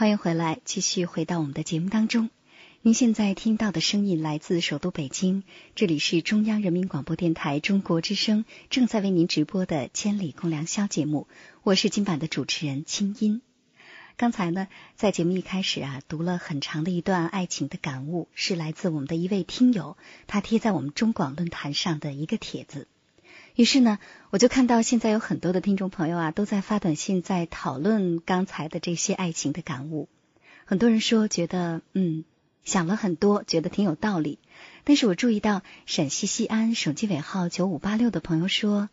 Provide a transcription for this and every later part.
欢迎回来，继续回到我们的节目当中。您现在听到的声音来自首都北京，这里是中央人民广播电台中国之声正在为您直播的《千里共良宵》节目，我是今晚的主持人清音。刚才呢，在节目一开始啊，读了很长的一段爱情的感悟，是来自我们的一位听友，他贴在我们中广论坛上的一个帖子。于是呢，我就看到现在有很多的听众朋友啊，都在发短信，在讨论刚才的这些爱情的感悟。很多人说觉得，嗯，想了很多，觉得挺有道理。但是我注意到陕西西安手机尾号九五八六的朋友说，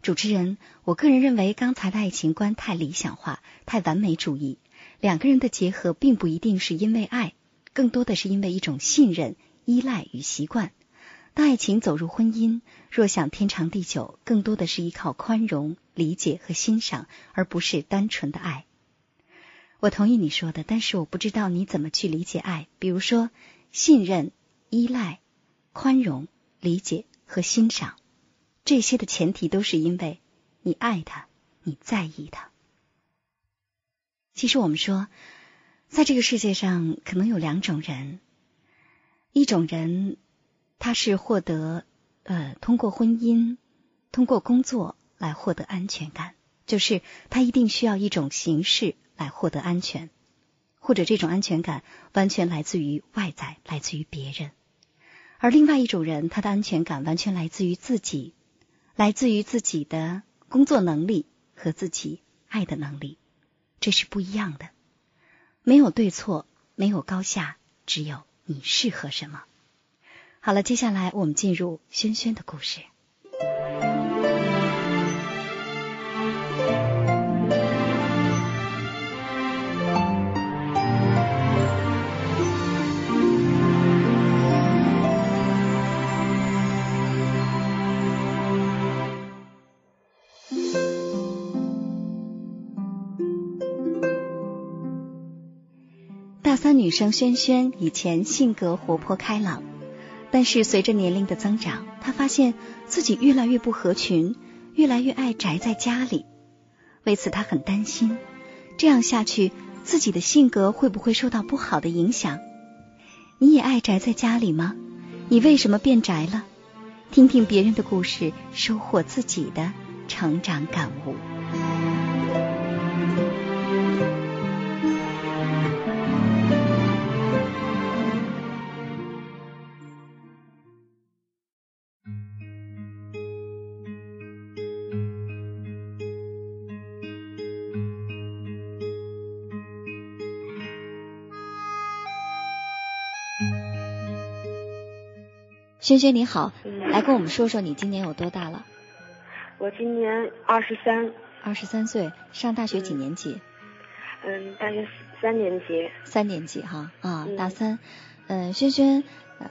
主持人，我个人认为刚才的爱情观太理想化，太完美主义。两个人的结合并不一定是因为爱，更多的是因为一种信任、依赖与习惯。当爱情走入婚姻，若想天长地久，更多的是依靠宽容、理解和欣赏，而不是单纯的爱。我同意你说的，但是我不知道你怎么去理解爱。比如说，信任、依赖、宽容、理解和欣赏，这些的前提都是因为你爱他，你在意他。其实我们说，在这个世界上，可能有两种人，一种人。他是获得，呃，通过婚姻，通过工作来获得安全感，就是他一定需要一种形式来获得安全，或者这种安全感完全来自于外在，来自于别人。而另外一种人，他的安全感完全来自于自己，来自于自己的工作能力和自己爱的能力，这是不一样的。没有对错，没有高下，只有你适合什么。好了，接下来我们进入轩轩的故事。大三女生轩轩以前性格活泼开朗。但是随着年龄的增长，他发现自己越来越不合群，越来越爱宅在家里。为此，他很担心，这样下去自己的性格会不会受到不好的影响？你也爱宅在家里吗？你为什么变宅了？听听别人的故事，收获自己的成长感悟。轩轩你好，来跟我们说说你今年有多大了？我今年二十三。二十三岁，上大学几年级？嗯，大学三年级。三年级哈啊，大三。嗯，轩轩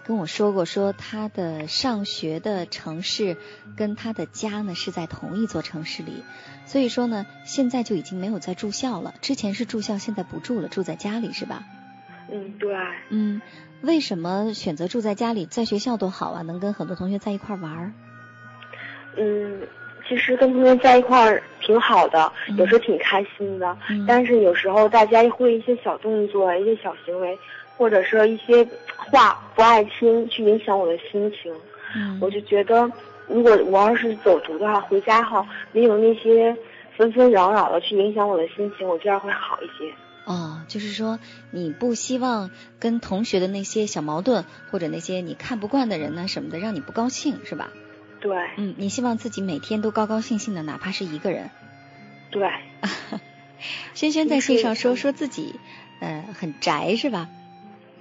跟我说过，说他的上学的城市跟他的家呢是在同一座城市里，所以说呢，现在就已经没有在住校了。之前是住校，现在不住了，住在家里是吧？嗯，对。嗯。为什么选择住在家里？在学校多好啊，能跟很多同学在一块玩儿。嗯，其实跟同学在一块儿挺好的，有时候挺开心的。但是有时候大家会一些小动作、一些小行为，或者说一些话不爱听，去影响我的心情。嗯，我就觉得，如果我要是走读的话，回家后，没有那些纷纷扰扰的去影响我的心情，我这样会好一些。哦，就是说你不希望跟同学的那些小矛盾，或者那些你看不惯的人呢什么的，让你不高兴，是吧？对。嗯，你希望自己每天都高高兴兴的，哪怕是一个人。对。轩轩在信上说说自己，呃，很宅是吧？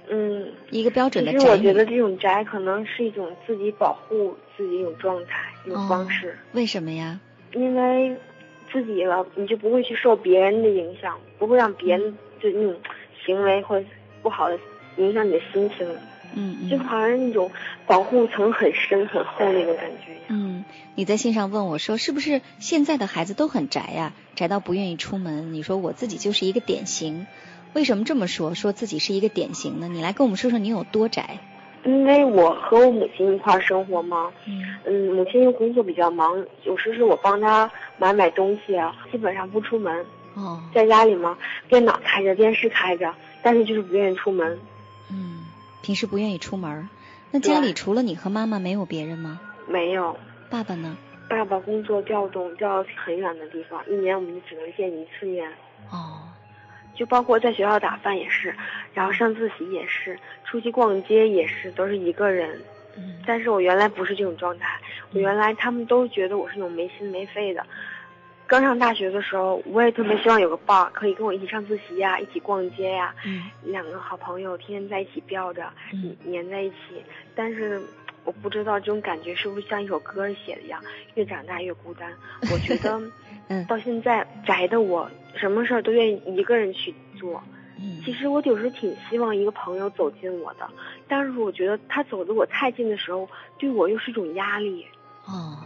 嗯。一个标准的宅。其实我觉得这种宅可能是一种自己保护自己一种状态，一种方式。为什么呀？因为。自己了，你就不会去受别人的影响，不会让别人就那种行为或者不好的影响你的心情。嗯，就好像那种保护层很深很厚那种感觉。嗯，你在线上问我说，是不是现在的孩子都很宅呀？宅到不愿意出门？你说我自己就是一个典型。为什么这么说？说自己是一个典型呢？你来跟我们说说你有多宅。因为我和我母亲一块生活嘛，嗯，母亲又工作比较忙，有时是我帮她买买东西啊，基本上不出门。哦，在家里嘛，电脑开着，电视开着，但是就是不愿意出门。嗯，平时不愿意出门。那家里除了你和妈妈，没有别人吗？没有。爸爸呢？爸爸工作调动，调到很远的地方，一年我们只能见一次面。哦。就包括在学校打饭也是，然后上自习也是，出去逛街也是，都是一个人。嗯。但是我原来不是这种状态，我原来他们都觉得我是那种没心没肺的。刚上大学的时候，我也特别希望有个伴儿，可以跟我一起上自习呀，一起逛街呀。嗯。两个好朋友天天在一起吊着，黏在一起。但是我不知道这种感觉是不是像一首歌写的一样，越长大越孤单。我觉得，嗯，到现在宅的我。什么事儿都愿意一个人去做，嗯，其实我有时挺希望一个朋友走近我的，但是我觉得他走的我太近的时候，对我又是一种压力。哦，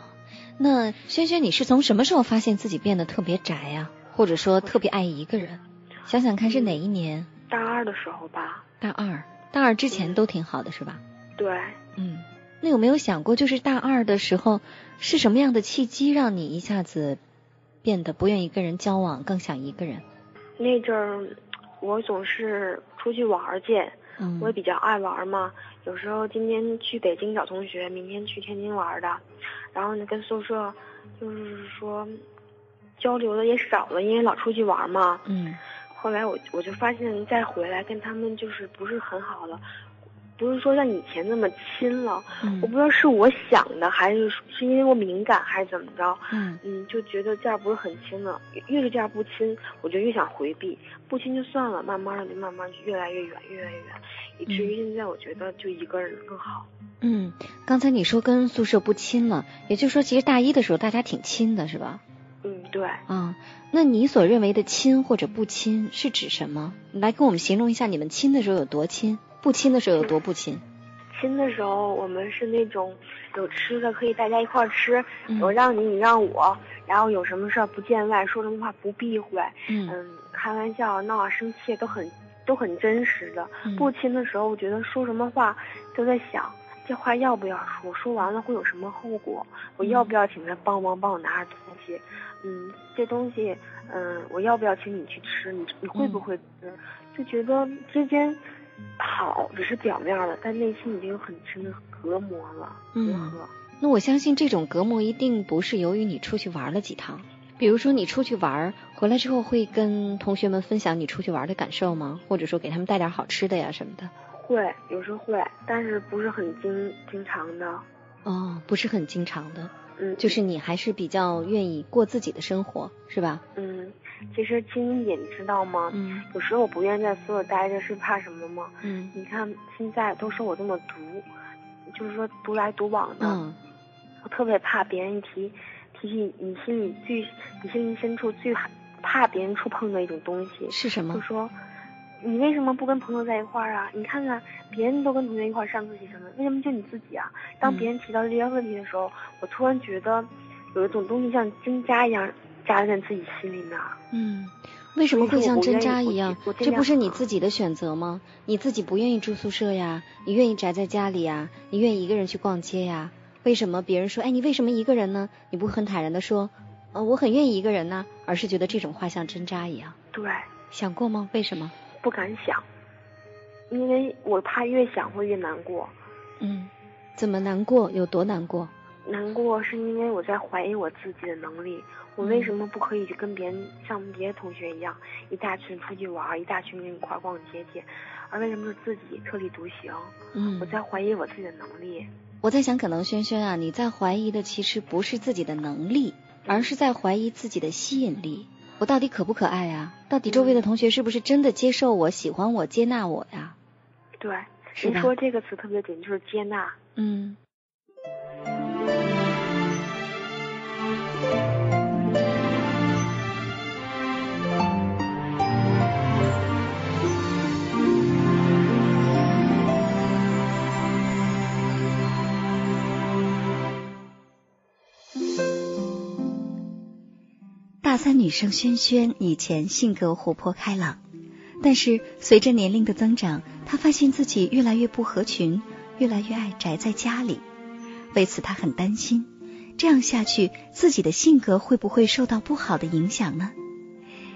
那轩轩，你是从什么时候发现自己变得特别宅呀？或者说特别爱一个人？想想看是哪一年？大二的时候吧。大二，大二之前都挺好的是吧？对。嗯，那有没有想过，就是大二的时候是什么样的契机让你一下子？变得不愿意跟人交往，更想一个人。那阵儿，我总是出去玩去，我也比较爱玩嘛。有时候今天去北京找同学，明天去天津玩的。然后呢，跟宿舍就是说交流的也少了，因为老出去玩嘛。嗯。后来我我就发现再回来跟他们就是不是很好了。不是说像以前那么亲了，我不知道是我想的，还是是因为我敏感，还是怎么着？嗯嗯，就觉得这样不是很亲了，越是这样不亲，我就越想回避，不亲就算了，慢慢的就慢慢就越来越远，越来越远，以至于现在我觉得就一个人更好。嗯，刚才你说跟宿舍不亲了，也就是说其实大一的时候大家挺亲的，是吧？嗯，对。啊，那你所认为的亲或者不亲是指什么？来跟我们形容一下你们亲的时候有多亲。不亲的时候有多不亲？亲的时候，我们是那种有吃的可以大家一块吃，我让你，你让我，然后有什么事儿不见外，说什么话不避讳，嗯，开玩笑、闹啊、生气都很都很真实的。不亲的时候，我觉得说什么话都在想，这话要不要说？说完了会有什么后果？我要不要请他帮忙帮我拿着东西？嗯，这东西，嗯，我要不要请你去吃？你你会不会？嗯，就觉得之间。好，只是表面的，但内心已经有很深的隔膜了。嗯，那我相信这种隔膜一定不是由于你出去玩了几趟。比如说你出去玩回来之后，会跟同学们分享你出去玩的感受吗？或者说给他们带点好吃的呀什么的？会，有时候会，但是不是很经经常的。哦，不是很经常的。嗯，就是你还是比较愿意过自己的生活，是吧？嗯。其实亲一点，你知道吗？嗯。有时候我不愿意在宿舍待着，是怕什么吗？嗯。你看现在都说我这么独，就是说独来独往的。嗯。我特别怕别人一提，提起你心里最，你心灵深处最怕别人触碰的一种东西。是什么？就说，你为什么不跟朋友在一块儿啊？你看看别人都跟同学一块儿上自习什么，为什么就你自己啊？当别人提到这些问题的时候，我突然觉得有一种东西像针扎一样。扎在自己心里面。嗯，为什么会像针扎一样？这不是你自己的选择吗？你自己不愿意住宿舍呀，你愿意宅在家里呀，你愿意一个人去逛街呀？为什么别人说，哎，你为什么一个人呢？你不很坦然的说，呃，我很愿意一个人呢，而是觉得这种话像针扎一样。对，想过吗？为什么？不敢想，因为我怕越想会越难过。嗯，怎么难过？有多难过？难过是因为我在怀疑我自己的能力。我为什么不可以就跟别人像别的同学一样，一大群出去玩，一大群人一块逛街去，而为什么是自己特立独行？嗯，我在怀疑我自己的能力。我在想，可能轩轩啊，你在怀疑的其实不是自己的能力，而是在怀疑自己的吸引力。我到底可不可爱呀？到底周围的同学是不是真的接受我、喜欢我、接纳我呀？对，你说这个词特别准，就是接纳。嗯。三女生萱萱以前性格活泼开朗，但是随着年龄的增长，她发现自己越来越不合群，越来越爱宅在家里。为此，她很担心，这样下去自己的性格会不会受到不好的影响呢？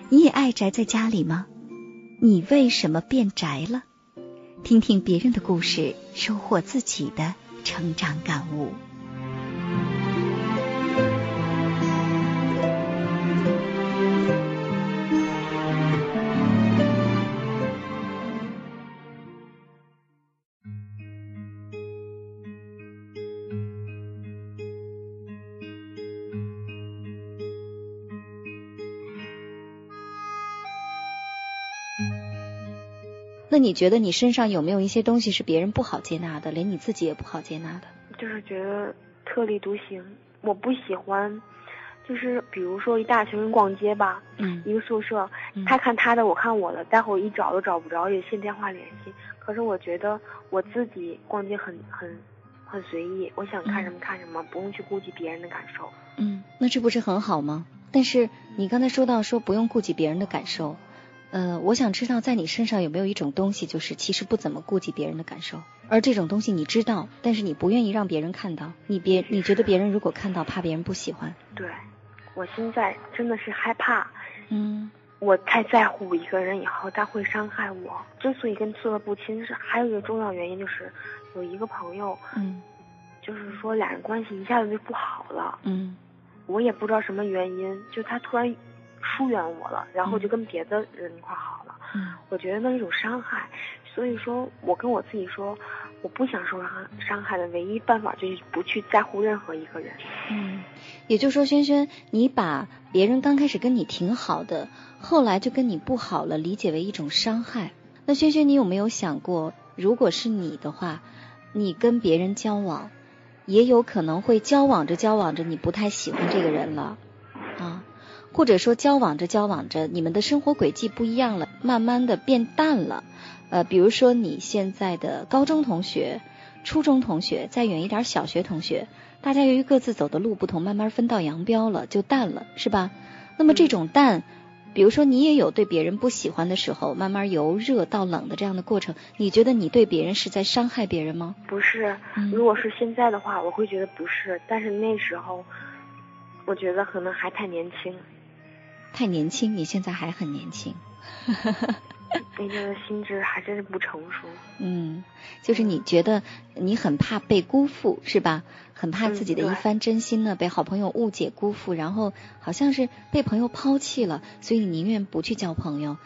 你也爱宅在家里吗？你为什么变宅了？听听别人的故事，收获自己的成长感悟。你觉得你身上有没有一些东西是别人不好接纳的，连你自己也不好接纳的？就是觉得特立独行，我不喜欢。就是比如说一大群人逛街吧，嗯，一个宿舍，他看他的，我看我的，待会儿一找都找不着，也信电话联系。可是我觉得我自己逛街很很很随意，我想看什么看什么，不用去顾及别人的感受。嗯，那这不是很好吗？但是你刚才说到说不用顾及别人的感受。呃，我想知道在你身上有没有一种东西，就是其实不怎么顾及别人的感受，而这种东西你知道，但是你不愿意让别人看到，你别你觉得别人如果看到，怕别人不喜欢。对，我现在真的是害怕，嗯，我太在乎一个人以后他会伤害我。之所以跟苏乐不亲，是还有一个重要原因，就是有一个朋友，嗯，就是说俩人关系一下子就不好了，嗯，我也不知道什么原因，就他突然。疏远我了，然后就跟别的人一块好了。嗯，我觉得那是一种伤害，所以说我跟我自己说，我不想受伤伤害的唯一办法就是不去在乎任何一个人。嗯，也就是说，轩轩，你把别人刚开始跟你挺好的，后来就跟你不好了，理解为一种伤害。那轩轩，你有没有想过，如果是你的话，你跟别人交往，也有可能会交往着交往着，你不太喜欢这个人了啊？或者说交往着交往着，你们的生活轨迹不一样了，慢慢的变淡了。呃，比如说你现在的高中同学、初中同学，再远一点小学同学，大家由于各自走的路不同，慢慢分道扬镳了，就淡了，是吧？那么这种淡，比如说你也有对别人不喜欢的时候，慢慢由热到冷的这样的过程，你觉得你对别人是在伤害别人吗？不是，如果是现在的话，我会觉得不是，但是那时候，我觉得可能还太年轻。太年轻，你现在还很年轻，毕竟心智还真是不成熟。嗯，就是你觉得你很怕被辜负，是吧？很怕自己的一番真心呢被好朋友误解辜负，然后好像是被朋友抛弃了，所以你宁愿不去交朋友。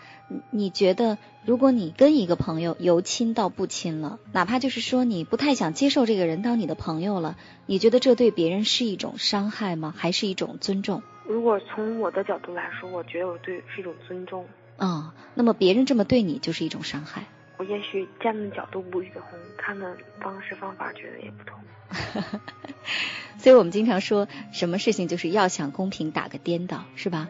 你觉得如果你跟一个朋友由亲到不亲了，哪怕就是说你不太想接受这个人当你的朋友了，你觉得这对别人是一种伤害吗？还是一种尊重？如果从我的角度来说，我觉得我对是一种尊重。啊，那么别人这么对你就是一种伤害。我也许站的角度不一同，看的方式方法觉得也不同。所以我们经常说什么事情就是要想公平打个颠倒，是吧？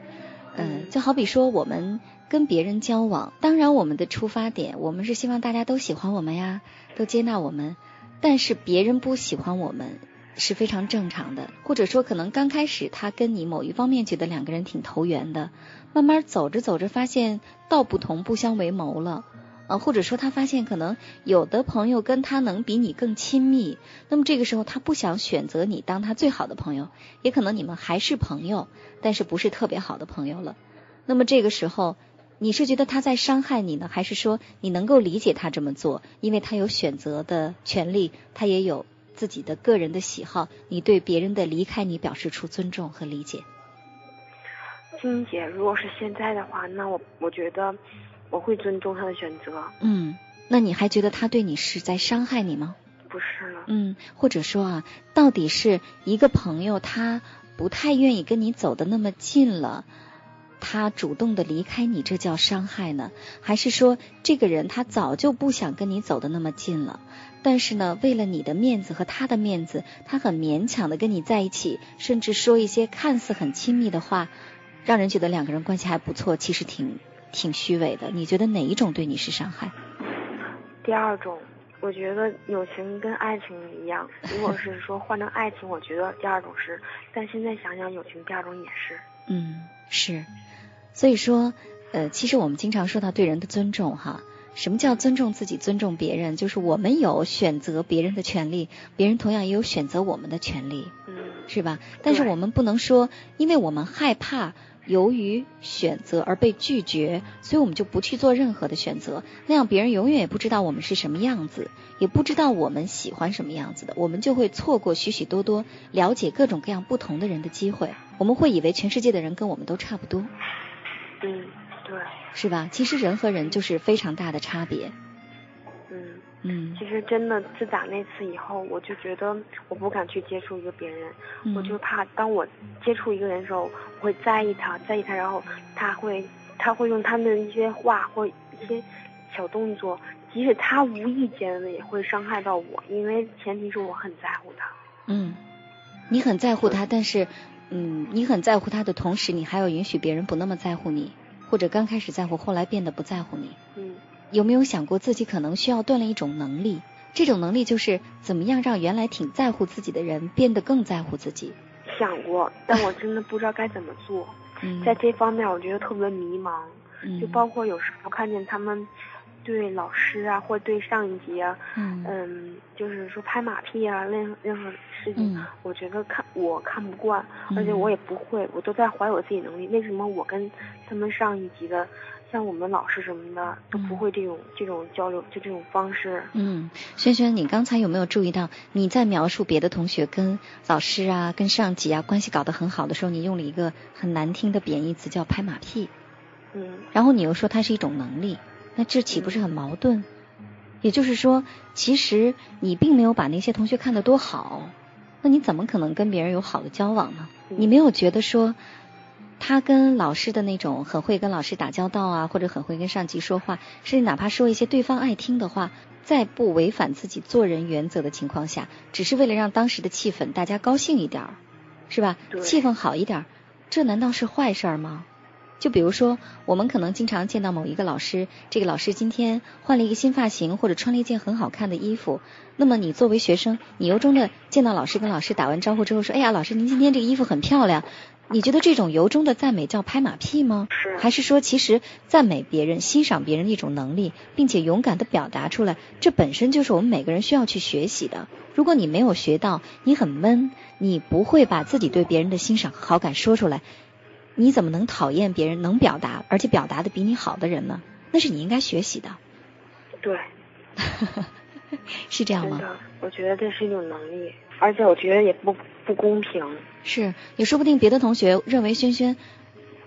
嗯，就好比说我们跟别人交往，当然我们的出发点，我们是希望大家都喜欢我们呀，都接纳我们，但是别人不喜欢我们。是非常正常的，或者说可能刚开始他跟你某一方面觉得两个人挺投缘的，慢慢走着走着发现道不同不相为谋了，啊，或者说他发现可能有的朋友跟他能比你更亲密，那么这个时候他不想选择你当他最好的朋友，也可能你们还是朋友，但是不是特别好的朋友了，那么这个时候你是觉得他在伤害你呢，还是说你能够理解他这么做，因为他有选择的权利，他也有。自己的个人的喜好，你对别人的离开，你表示出尊重和理解。金姐，如果是现在的话，那我我觉得我会尊重他的选择。嗯，那你还觉得他对你是在伤害你吗？不是了。嗯，或者说啊，到底是一个朋友他不太愿意跟你走的那么近了。他主动的离开你，这叫伤害呢？还是说这个人他早就不想跟你走的那么近了？但是呢，为了你的面子和他的面子，他很勉强的跟你在一起，甚至说一些看似很亲密的话，让人觉得两个人关系还不错，其实挺挺虚伪的。你觉得哪一种对你是伤害？第二种，我觉得友情跟爱情一样，如果是说换成爱情，我觉得第二种是，但现在想想，友情第二种也是。嗯，是。所以说，呃，其实我们经常说到对人的尊重，哈，什么叫尊重自己、尊重别人？就是我们有选择别人的权利，别人同样也有选择我们的权利，嗯，是吧？但是我们不能说，因为我们害怕。由于选择而被拒绝，所以我们就不去做任何的选择。那样别人永远也不知道我们是什么样子，也不知道我们喜欢什么样子的，我们就会错过许许多多了解各种各样不同的人的机会。我们会以为全世界的人跟我们都差不多。嗯，对。是吧？其实人和人就是非常大的差别。嗯，嗯其实真的自打那次以后，我就觉得我不敢去接触一个别人，我就怕当我接触一个人的时候，我会在意他，在意他，然后他会他会用他的一些话或一些小动作，即使他无意间的也会伤害到我，因为前提是我很在乎他。嗯，你很在乎他，但是嗯，你很在乎他的同时，你还要允许别人不那么在乎你，或者刚开始在乎，后来变得不在乎你。嗯。有没有想过自己可能需要锻炼一种能力？这种能力就是怎么样让原来挺在乎自己的人变得更在乎自己？想过，但我真的不知道该怎么做。嗯在这方面，我觉得特别迷茫。就包括有时候看见他们对老师啊，或对上一级啊，嗯，就是说拍马屁啊，任任何事情，我觉得看我看不惯，而且我也不会，我都在怀疑我自己能力。为什么我跟他们上一级的？像我们老师什么的都不会这种这种交流，就这种方式。嗯，轩轩，你刚才有没有注意到你在描述别的同学跟老师啊、跟上级啊关系搞得很好的时候，你用了一个很难听的贬义词叫拍马屁。嗯。然后你又说它是一种能力，那这岂不是很矛盾？也就是说，其实你并没有把那些同学看得多好，那你怎么可能跟别人有好的交往呢？你没有觉得说？他跟老师的那种很会跟老师打交道啊，或者很会跟上级说话，甚至哪怕说一些对方爱听的话，在不违反自己做人原则的情况下，只是为了让当时的气氛大家高兴一点儿，是吧？气氛好一点儿，这难道是坏事儿吗？就比如说，我们可能经常见到某一个老师，这个老师今天换了一个新发型，或者穿了一件很好看的衣服，那么你作为学生，你由衷的见到老师跟老师打完招呼之后说，哎呀，老师您今天这个衣服很漂亮。你觉得这种由衷的赞美叫拍马屁吗？是，还是说其实赞美别人、欣赏别人的一种能力，并且勇敢的表达出来，这本身就是我们每个人需要去学习的。如果你没有学到，你很闷，你不会把自己对别人的欣赏和好感说出来，你怎么能讨厌别人能表达而且表达的比你好的人呢？那是你应该学习的。对，是这样吗？我觉得这是一种能力，而且我觉得也不。不公平是，也说不定别的同学认为轩轩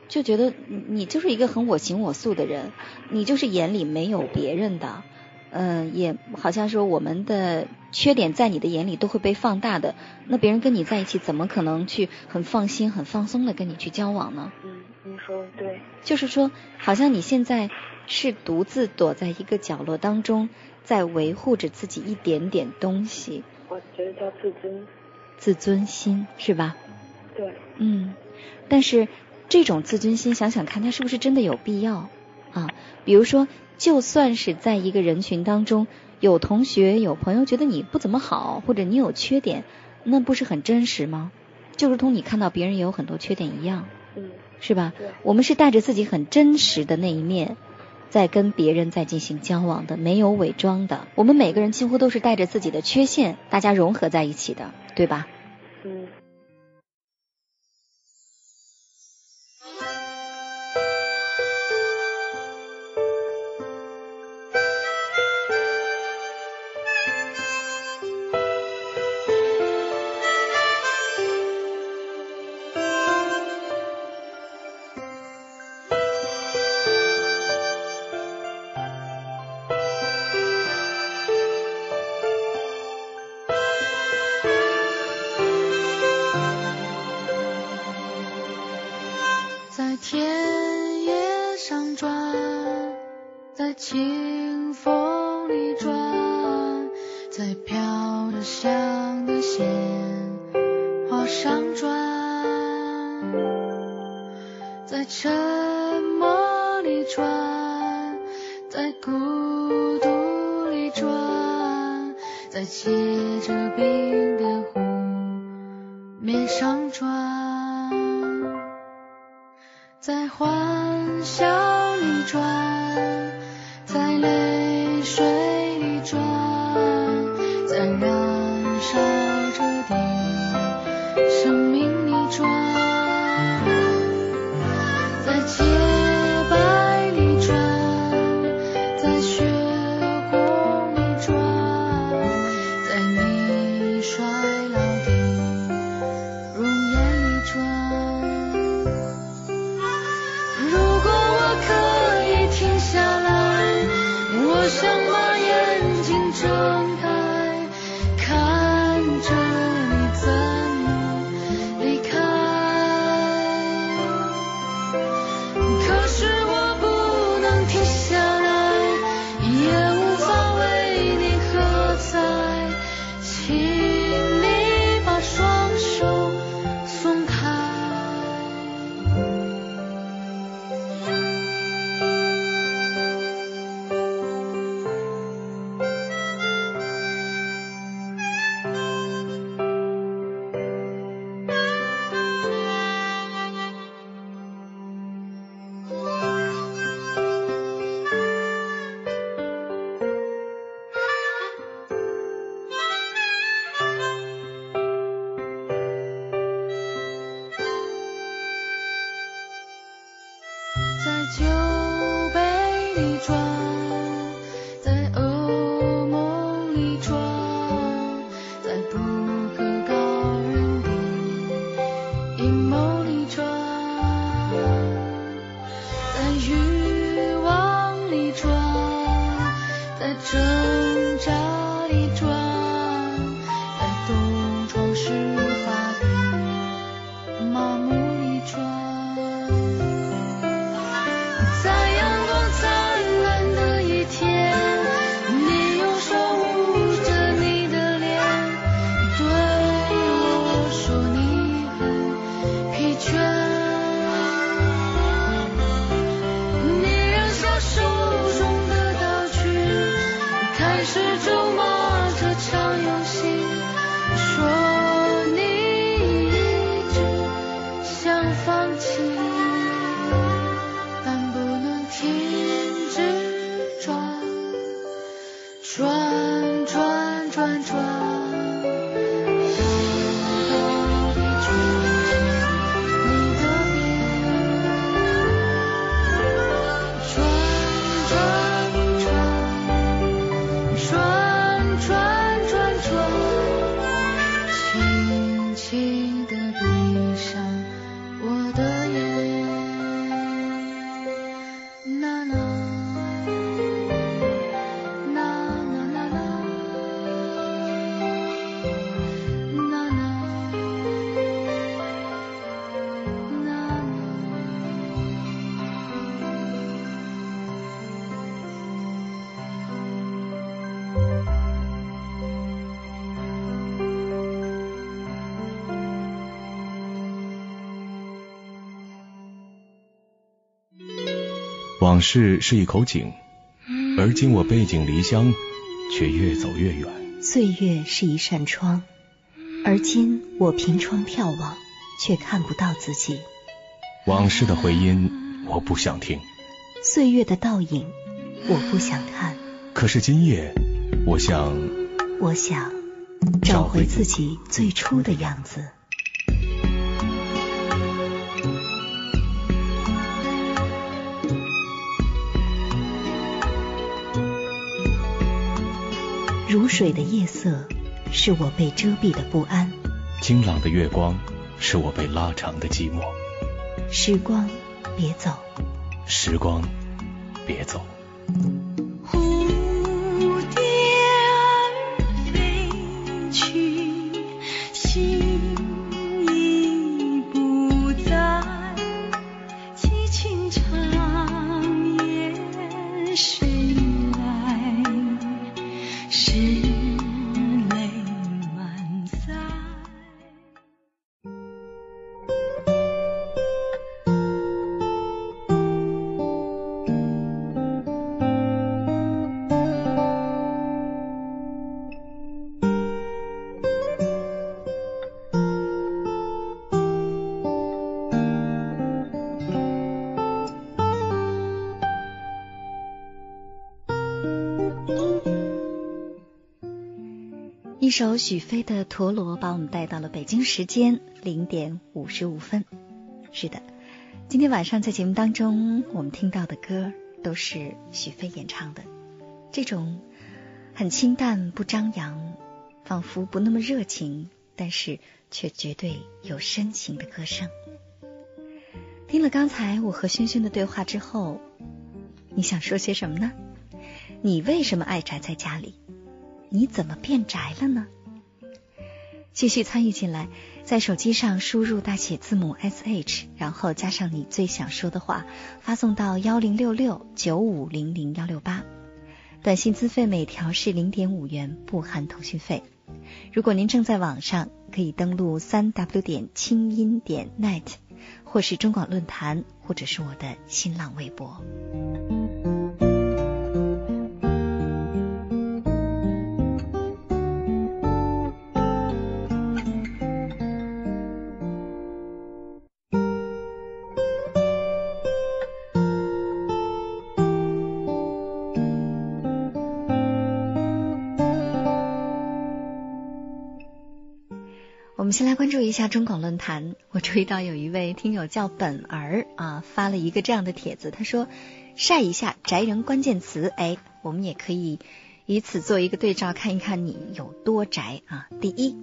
就觉得你就是一个很我行我素的人，你就是眼里没有别人的，嗯，也好像说我们的缺点在你的眼里都会被放大的，那别人跟你在一起怎么可能去很放心、很放松的跟你去交往呢？嗯，你说的对，就是说，好像你现在是独自躲在一个角落当中，在维护着自己一点点东西。我觉得叫自尊。自尊心是吧？对。嗯，但是这种自尊心，想想看，它是不是真的有必要啊？比如说，就算是在一个人群当中，有同学、有朋友觉得你不怎么好，或者你有缺点，那不是很真实吗？就如同你看到别人也有很多缺点一样，嗯，是吧？我们是带着自己很真实的那一面，在跟别人在进行交往的，没有伪装的。我们每个人几乎都是带着自己的缺陷，大家融合在一起的。对吧？转在孤独里转在结着冰的湖面上转在欢笑里转。转转。往事是一口井，而今我背井离乡，却越走越远。岁月是一扇窗，而今我凭窗眺望，却看不到自己。往事的回音，我不想听；岁月的倒影，我不想看。可是今夜，我想，我想找回自己最初的样子。如水的夜色是我被遮蔽的不安清朗的月光是我被拉长的寂寞时光别走时光别走蝴蝶儿飞去心已不在凄清长夜谁首许飞的《陀螺》把我们带到了北京时间零点五十五分。是的，今天晚上在节目当中，我们听到的歌都是许飞演唱的。这种很清淡、不张扬，仿佛不那么热情，但是却绝对有深情的歌声。听了刚才我和轩轩的对话之后，你想说些什么呢？你为什么爱宅在家里？你怎么变宅了呢？继续参与进来，在手机上输入大写字母 S H，然后加上你最想说的话，发送到幺零六六九五零零幺六八。短信资费每条是零点五元，不含通讯费。如果您正在网上，可以登录三 W 点清音点 net，或是中广论坛，或者是我的新浪微博。们先来关注一下中广论坛。我注意到有一位听友叫本儿啊，发了一个这样的帖子，他说晒一下宅人关键词，哎，我们也可以以此做一个对照，看一看你有多宅啊。第一，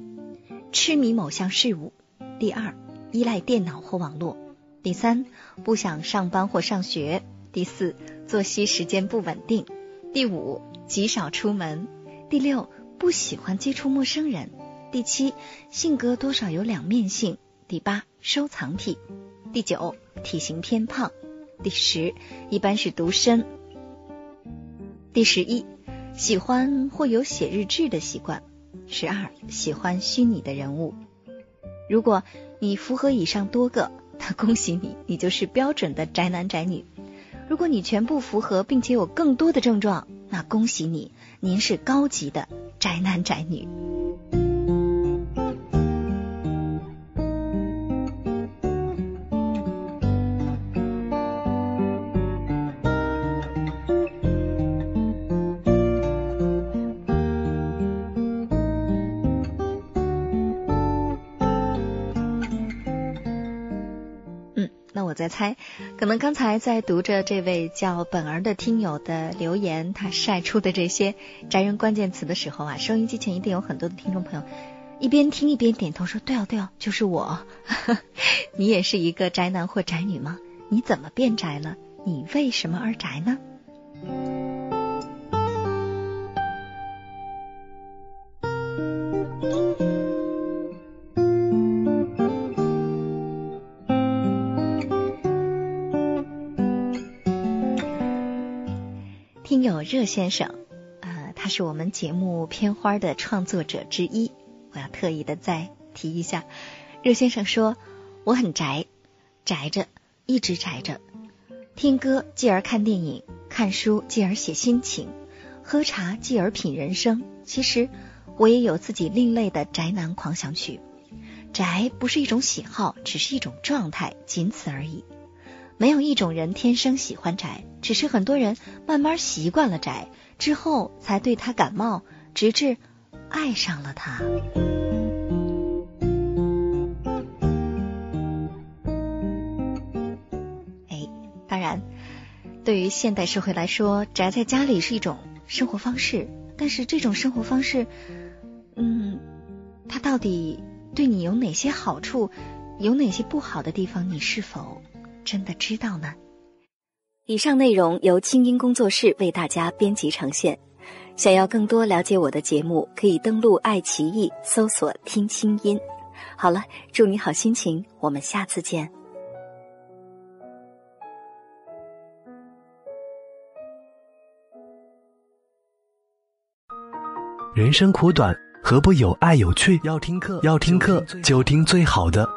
痴迷某项事物；第二，依赖电脑或网络；第三，不想上班或上学；第四，作息时间不稳定；第五，极少出门；第六，不喜欢接触陌生人。第七，性格多少有两面性。第八，收藏癖。第九，体型偏胖。第十，一般是独身。第十一，喜欢或有写日志的习惯。十二，喜欢虚拟的人物。如果你符合以上多个，那恭喜你，你就是标准的宅男宅女。如果你全部符合，并且有更多的症状，那恭喜你，您是高级的宅男宅女。猜，可能刚才在读着这位叫本儿的听友的留言，他晒出的这些宅人关键词的时候啊，收音机前一定有很多的听众朋友一边听一边点头说：“对哦，对哦，就是我。”你也是一个宅男或宅女吗？你怎么变宅了？你为什么而宅呢？热先生，呃，他是我们节目片花的创作者之一。我要特意的再提一下，热先生说我很宅，宅着，一直宅着，听歌继而看电影，看书继而写心情，喝茶继而品人生。其实我也有自己另类的宅男狂想曲。宅不是一种喜好，只是一种状态，仅此而已。没有一种人天生喜欢宅，只是很多人慢慢习惯了宅之后，才对他感冒，直至爱上了他。哎，当然，对于现代社会来说，宅在家里是一种生活方式。但是这种生活方式，嗯，它到底对你有哪些好处，有哪些不好的地方？你是否？真的知道呢。以上内容由清音工作室为大家编辑呈现。想要更多了解我的节目，可以登录爱奇艺搜索“听清音”。好了，祝你好心情，我们下次见。人生苦短，何不有爱有趣？要听课，要听课就听最好的。